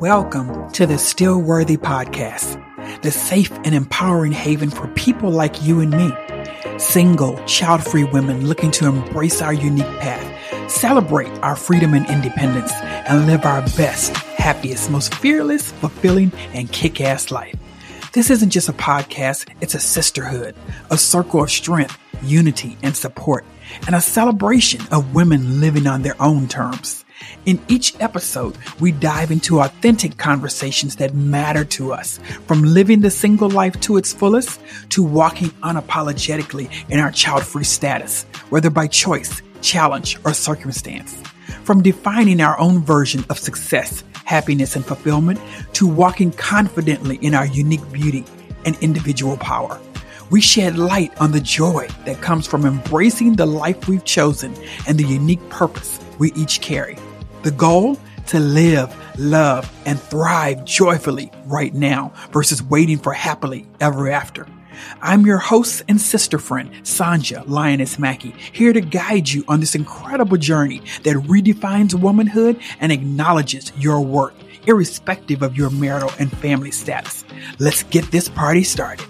Welcome to the Still Worthy Podcast, the safe and empowering haven for people like you and me. Single, child free women looking to embrace our unique path, celebrate our freedom and independence, and live our best, happiest, most fearless, fulfilling, and kick ass life. This isn't just a podcast, it's a sisterhood, a circle of strength, unity, and support, and a celebration of women living on their own terms. In each episode, we dive into authentic conversations that matter to us, from living the single life to its fullest to walking unapologetically in our child free status, whether by choice, challenge, or circumstance. From defining our own version of success, happiness, and fulfillment to walking confidently in our unique beauty and individual power. We shed light on the joy that comes from embracing the life we've chosen and the unique purpose we each carry. The goal? To live, love, and thrive joyfully right now versus waiting for happily ever after. I'm your host and sister friend, Sonjia Lioness Mackey, here to guide you on this incredible journey that redefines womanhood and acknowledges your worth, irrespective of your marital and family status. Let's get this party started.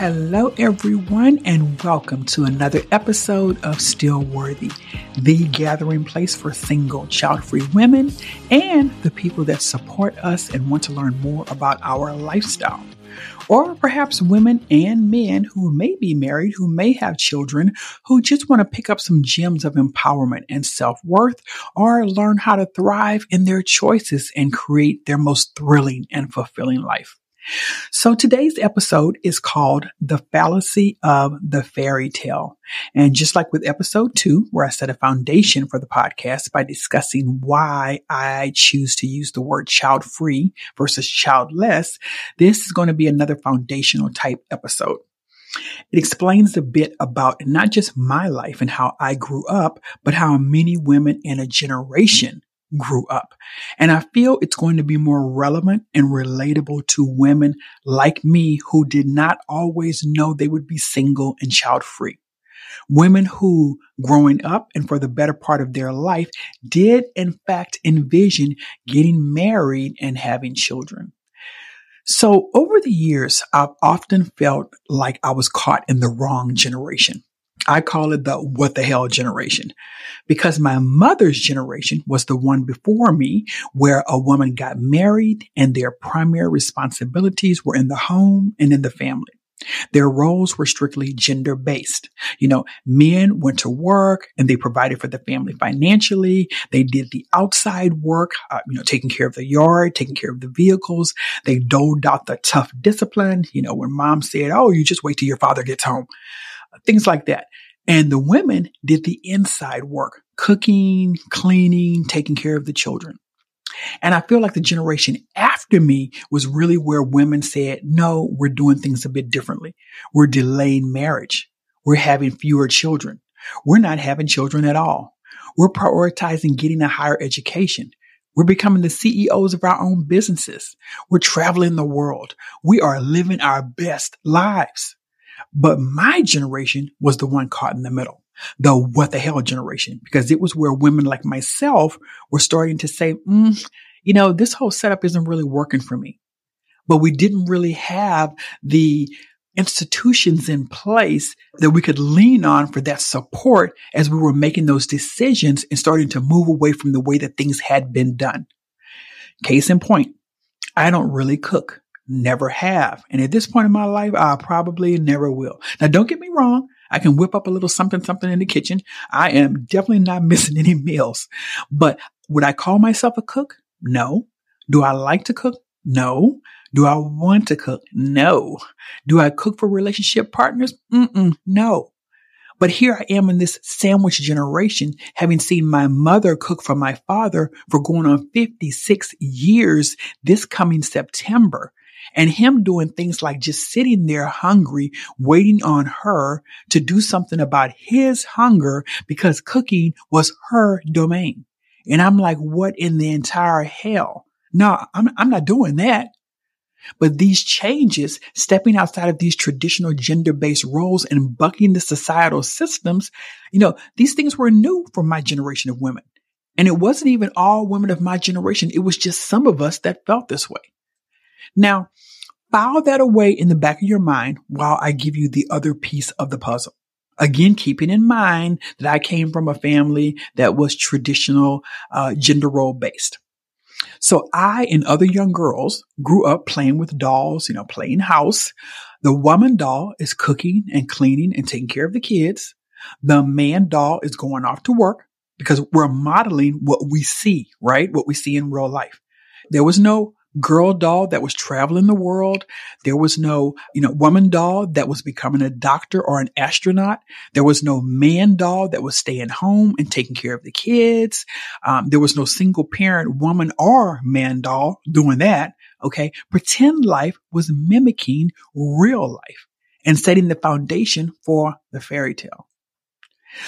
Hello, everyone, and welcome to another episode of Still Worthy, the gathering place for single, child free women and the people that support us and want to learn more about our lifestyle. Or perhaps women and men who may be married, who may have children, who just want to pick up some gems of empowerment and self worth, or learn how to thrive in their choices and create their most thrilling and fulfilling life. So today's episode is called The Fallacy of the Fairy Tale. And just like with episode two, where I set a foundation for the podcast by discussing why I choose to use the word child free versus childless, this is going to be another foundational type episode. It explains a bit about not just my life and how I grew up, but how many women in a generation grew up. And I feel it's going to be more relevant and relatable to women like me who did not always know they would be single and child free. Women who growing up and for the better part of their life did in fact envision getting married and having children. So over the years, I've often felt like I was caught in the wrong generation. I call it the what the hell generation because my mother's generation was the one before me where a woman got married and their primary responsibilities were in the home and in the family. Their roles were strictly gender based. You know, men went to work and they provided for the family financially. They did the outside work, uh, you know, taking care of the yard, taking care of the vehicles. They doled out the tough discipline. You know, when mom said, Oh, you just wait till your father gets home things like that. And the women did the inside work, cooking, cleaning, taking care of the children. And I feel like the generation after me was really where women said, no, we're doing things a bit differently. We're delaying marriage. We're having fewer children. We're not having children at all. We're prioritizing getting a higher education. We're becoming the CEOs of our own businesses. We're traveling the world. We are living our best lives. But my generation was the one caught in the middle, the what the hell generation, because it was where women like myself were starting to say, mm, you know, this whole setup isn't really working for me. But we didn't really have the institutions in place that we could lean on for that support as we were making those decisions and starting to move away from the way that things had been done. Case in point, I don't really cook never have. And at this point in my life, I probably never will. Now, don't get me wrong. I can whip up a little something, something in the kitchen. I am definitely not missing any meals, but would I call myself a cook? No. Do I like to cook? No. Do I want to cook? No. Do I cook for relationship partners? Mm-mm, no. But here I am in this sandwich generation, having seen my mother cook for my father for going on 56 years this coming September and him doing things like just sitting there hungry, waiting on her to do something about his hunger because cooking was her domain. And I'm like, what in the entire hell? No, I'm, I'm not doing that. But these changes, stepping outside of these traditional gender based roles and bucking the societal systems, you know, these things were new for my generation of women. And it wasn't even all women of my generation. It was just some of us that felt this way. Now, file that away in the back of your mind while I give you the other piece of the puzzle. Again, keeping in mind that I came from a family that was traditional uh, gender role based. So I and other young girls grew up playing with dolls, you know, playing house. The woman doll is cooking and cleaning and taking care of the kids. The man doll is going off to work because we're modeling what we see, right? What we see in real life. There was no girl doll that was traveling the world. There was no, you know, woman doll that was becoming a doctor or an astronaut. There was no man doll that was staying home and taking care of the kids. Um, there was no single parent woman or man doll doing that. Okay. Pretend life was mimicking real life and setting the foundation for the fairy tale.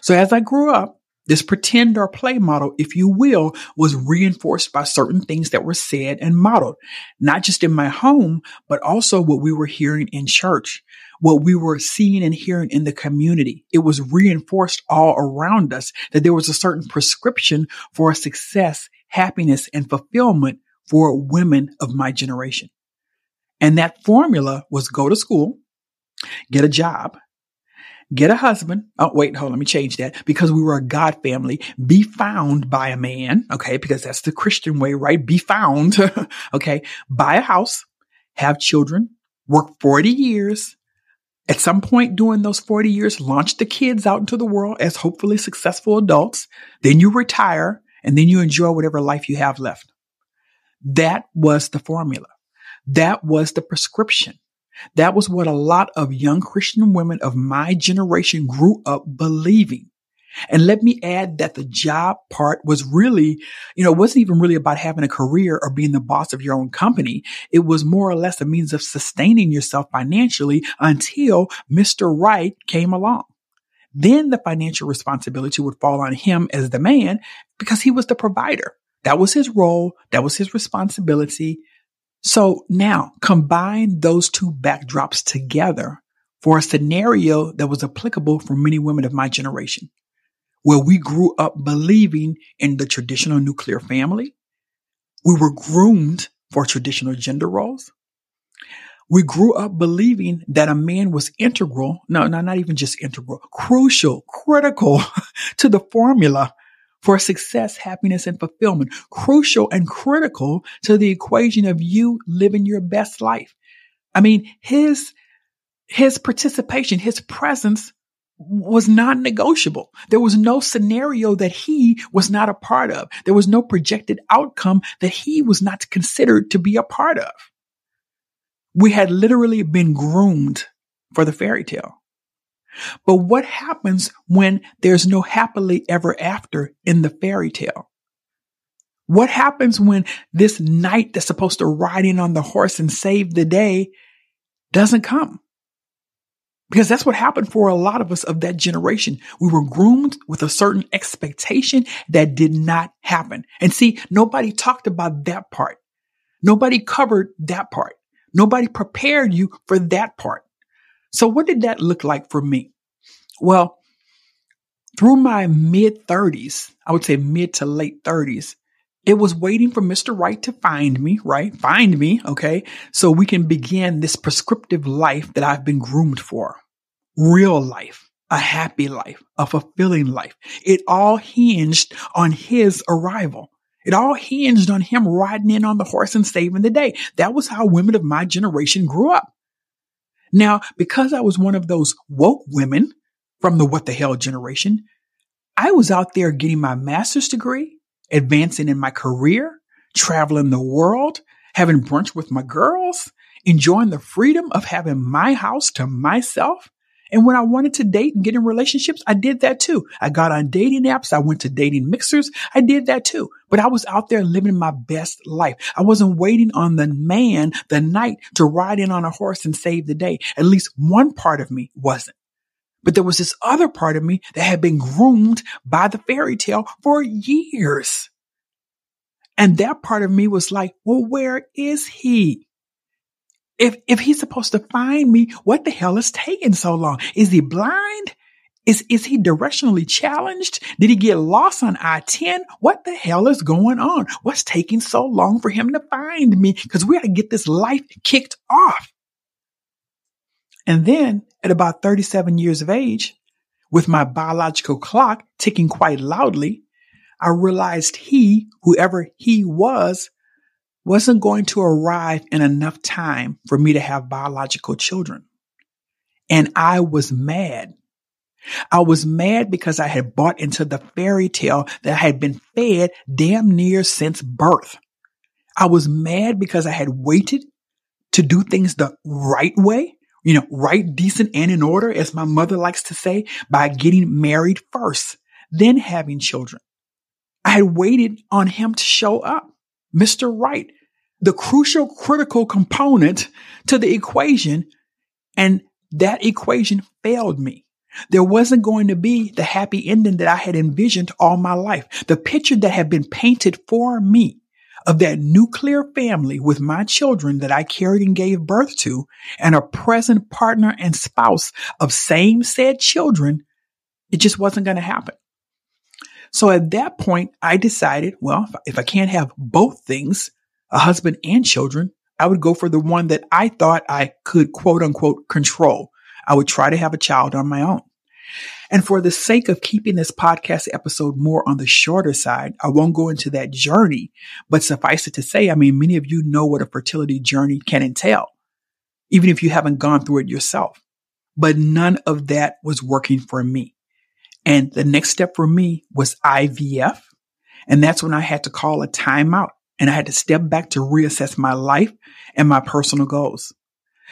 So as I grew up, this pretend or play model, if you will, was reinforced by certain things that were said and modeled, not just in my home, but also what we were hearing in church, what we were seeing and hearing in the community. It was reinforced all around us that there was a certain prescription for success, happiness, and fulfillment for women of my generation. And that formula was go to school, get a job, get a husband. Oh, wait, hold on. Let me change that because we were a God family. Be found by a man. Okay. Because that's the Christian way, right? Be found. okay. Buy a house, have children, work 40 years. At some point during those 40 years, launch the kids out into the world as hopefully successful adults. Then you retire and then you enjoy whatever life you have left. That was the formula. That was the prescription. That was what a lot of young Christian women of my generation grew up believing. And let me add that the job part was really, you know, wasn't even really about having a career or being the boss of your own company. It was more or less a means of sustaining yourself financially until Mr. Right came along. Then the financial responsibility would fall on him as the man because he was the provider. That was his role. That was his responsibility. So now combine those two backdrops together for a scenario that was applicable for many women of my generation, where we grew up believing in the traditional nuclear family. We were groomed for traditional gender roles. We grew up believing that a man was integral. No, no, not even just integral, crucial, critical to the formula for success, happiness, and fulfillment, crucial and critical to the equation of you living your best life. I mean, his, his participation, his presence was not negotiable. There was no scenario that he was not a part of. There was no projected outcome that he was not considered to be a part of. We had literally been groomed for the fairy tale. But what happens when there's no happily ever after in the fairy tale? What happens when this knight that's supposed to ride in on the horse and save the day doesn't come? Because that's what happened for a lot of us of that generation. We were groomed with a certain expectation that did not happen. And see, nobody talked about that part. Nobody covered that part. Nobody prepared you for that part. So what did that look like for me? Well, through my mid 30s, I would say mid to late 30s, it was waiting for Mr. Right to find me, right? Find me, okay? So we can begin this prescriptive life that I've been groomed for. Real life, a happy life, a fulfilling life. It all hinged on his arrival. It all hinged on him riding in on the horse and saving the day. That was how women of my generation grew up. Now, because I was one of those woke women from the what the hell generation, I was out there getting my master's degree, advancing in my career, traveling the world, having brunch with my girls, enjoying the freedom of having my house to myself. And when I wanted to date and get in relationships, I did that too. I got on dating apps. I went to dating mixers. I did that too. But I was out there living my best life. I wasn't waiting on the man, the knight to ride in on a horse and save the day. At least one part of me wasn't. But there was this other part of me that had been groomed by the fairy tale for years. And that part of me was like, well, where is he? If, if he's supposed to find me, what the hell is taking so long? Is he blind? Is, is he directionally challenged? Did he get lost on I-10? What the hell is going on? What's taking so long for him to find me? Cause we got to get this life kicked off. And then at about 37 years of age, with my biological clock ticking quite loudly, I realized he, whoever he was, wasn't going to arrive in enough time for me to have biological children. And I was mad. I was mad because I had bought into the fairy tale that I had been fed damn near since birth. I was mad because I had waited to do things the right way, you know, right, decent, and in order, as my mother likes to say, by getting married first, then having children. I had waited on him to show up, Mr. Right, the crucial, critical component to the equation. And that equation failed me. There wasn't going to be the happy ending that I had envisioned all my life. The picture that had been painted for me of that nuclear family with my children that I carried and gave birth to and a present partner and spouse of same said children, it just wasn't going to happen. So at that point, I decided, well, if I can't have both things, a husband and children, I would go for the one that I thought I could quote unquote control. I would try to have a child on my own. And for the sake of keeping this podcast episode more on the shorter side, I won't go into that journey, but suffice it to say, I mean, many of you know what a fertility journey can entail, even if you haven't gone through it yourself. But none of that was working for me. And the next step for me was IVF. And that's when I had to call a timeout and I had to step back to reassess my life and my personal goals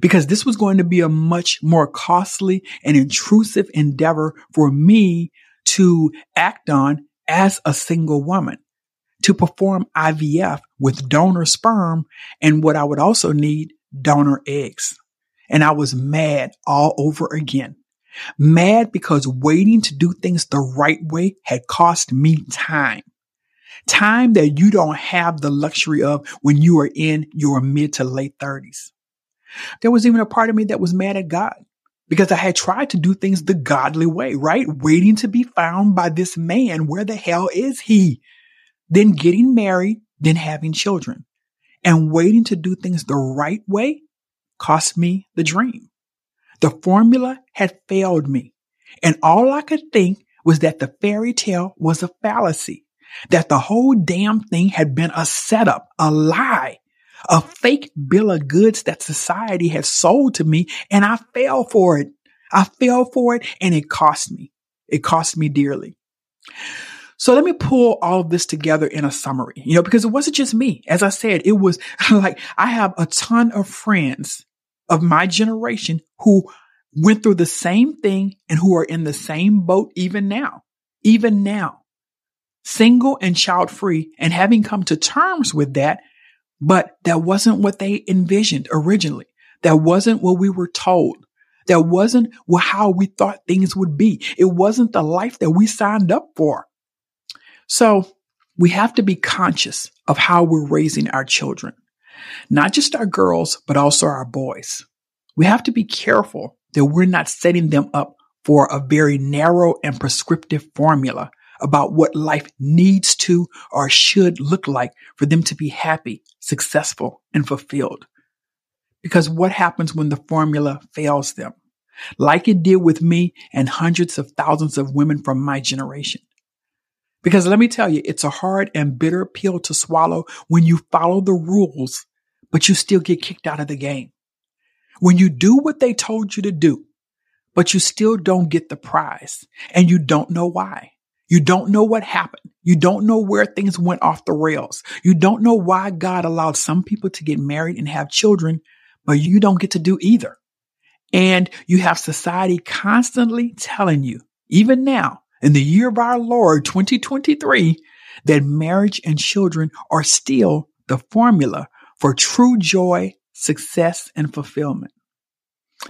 because this was going to be a much more costly and intrusive endeavor for me to act on as a single woman to perform IVF with donor sperm and what I would also need donor eggs. And I was mad all over again. Mad because waiting to do things the right way had cost me time. Time that you don't have the luxury of when you are in your mid to late thirties. There was even a part of me that was mad at God because I had tried to do things the godly way, right? Waiting to be found by this man. Where the hell is he? Then getting married, then having children and waiting to do things the right way cost me the dream. The formula had failed me and all I could think was that the fairy tale was a fallacy, that the whole damn thing had been a setup, a lie, a fake bill of goods that society had sold to me and I fell for it. I fell for it and it cost me. It cost me dearly. So let me pull all of this together in a summary, you know, because it wasn't just me. As I said, it was like I have a ton of friends of my generation who went through the same thing and who are in the same boat even now, even now, single and child free and having come to terms with that but that wasn't what they envisioned originally. That wasn't what we were told. That wasn't how we thought things would be. It wasn't the life that we signed up for. So we have to be conscious of how we're raising our children, not just our girls, but also our boys. We have to be careful that we're not setting them up for a very narrow and prescriptive formula about what life needs to or should look like for them to be happy, successful, and fulfilled. Because what happens when the formula fails them? Like it did with me and hundreds of thousands of women from my generation. Because let me tell you, it's a hard and bitter pill to swallow when you follow the rules, but you still get kicked out of the game. When you do what they told you to do, but you still don't get the prize and you don't know why. You don't know what happened. You don't know where things went off the rails. You don't know why God allowed some people to get married and have children, but you don't get to do either. And you have society constantly telling you, even now, in the year of our Lord 2023, that marriage and children are still the formula for true joy, success, and fulfillment.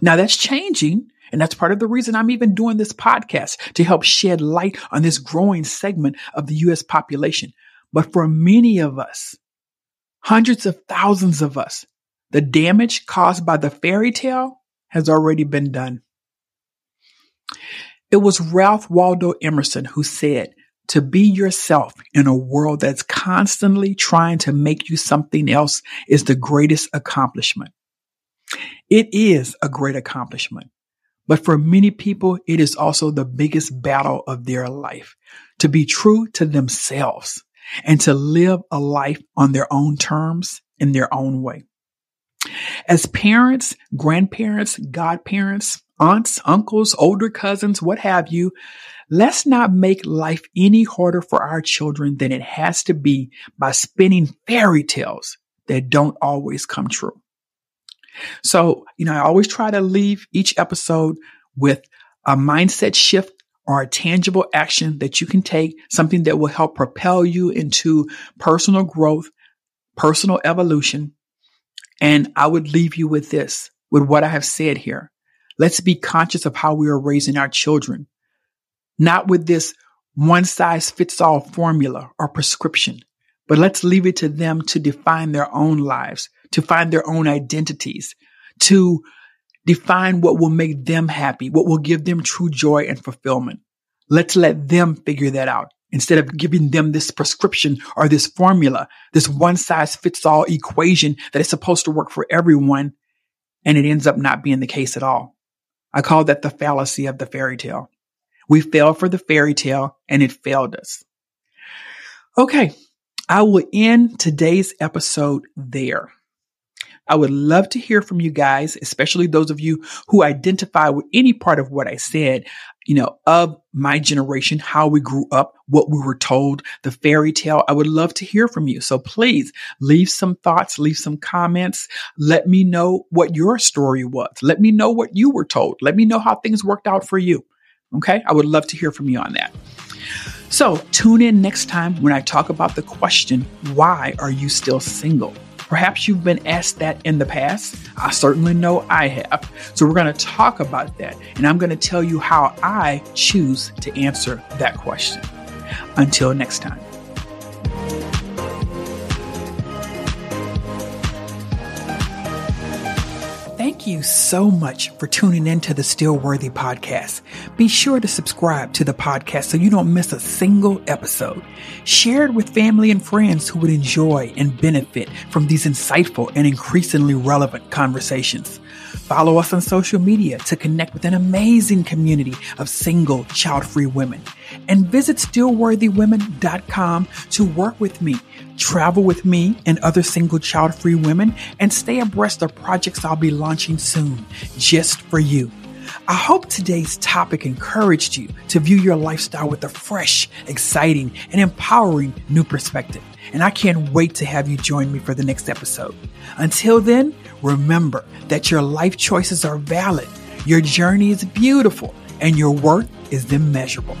Now that's changing and that's part of the reason I'm even doing this podcast to help shed light on this growing segment of the U.S. population. But for many of us, hundreds of thousands of us, the damage caused by the fairy tale has already been done. It was Ralph Waldo Emerson who said, to be yourself in a world that's constantly trying to make you something else is the greatest accomplishment. It is a great accomplishment. But for many people, it is also the biggest battle of their life to be true to themselves and to live a life on their own terms in their own way. As parents, grandparents, godparents, aunts, uncles, older cousins, what have you, let's not make life any harder for our children than it has to be by spinning fairy tales that don't always come true. So, you know, I always try to leave each episode with a mindset shift or a tangible action that you can take, something that will help propel you into personal growth, personal evolution. And I would leave you with this, with what I have said here. Let's be conscious of how we are raising our children, not with this one size fits all formula or prescription, but let's leave it to them to define their own lives, to find their own identities, to define what will make them happy, what will give them true joy and fulfillment. Let's let them figure that out instead of giving them this prescription or this formula, this one size fits all equation that is supposed to work for everyone. And it ends up not being the case at all. I call that the fallacy of the fairy tale. We fell for the fairy tale and it failed us. Okay. I will end today's episode there. I would love to hear from you guys, especially those of you who identify with any part of what I said, you know, of my generation, how we grew up, what we were told, the fairy tale. I would love to hear from you. So please leave some thoughts, leave some comments. Let me know what your story was. Let me know what you were told. Let me know how things worked out for you. Okay. I would love to hear from you on that. So tune in next time when I talk about the question, why are you still single? Perhaps you've been asked that in the past. I certainly know I have. So we're going to talk about that. And I'm going to tell you how I choose to answer that question. Until next time. Thank you so much for tuning in to the Still Worthy podcast. Be sure to subscribe to the podcast so you don't miss a single episode. Share it with family and friends who would enjoy and benefit from these insightful and increasingly relevant conversations. Follow us on social media to connect with an amazing community of single, child free women. And visit stillworthywomen.com to work with me travel with me and other single child free women, and stay abreast of projects I'll be launching soon just for you. I hope today's topic encouraged you to view your lifestyle with a fresh, exciting, and empowering new perspective. And I can't wait to have you join me for the next episode. Until then, remember that your life choices are valid, your journey is beautiful, and your worth is immeasurable.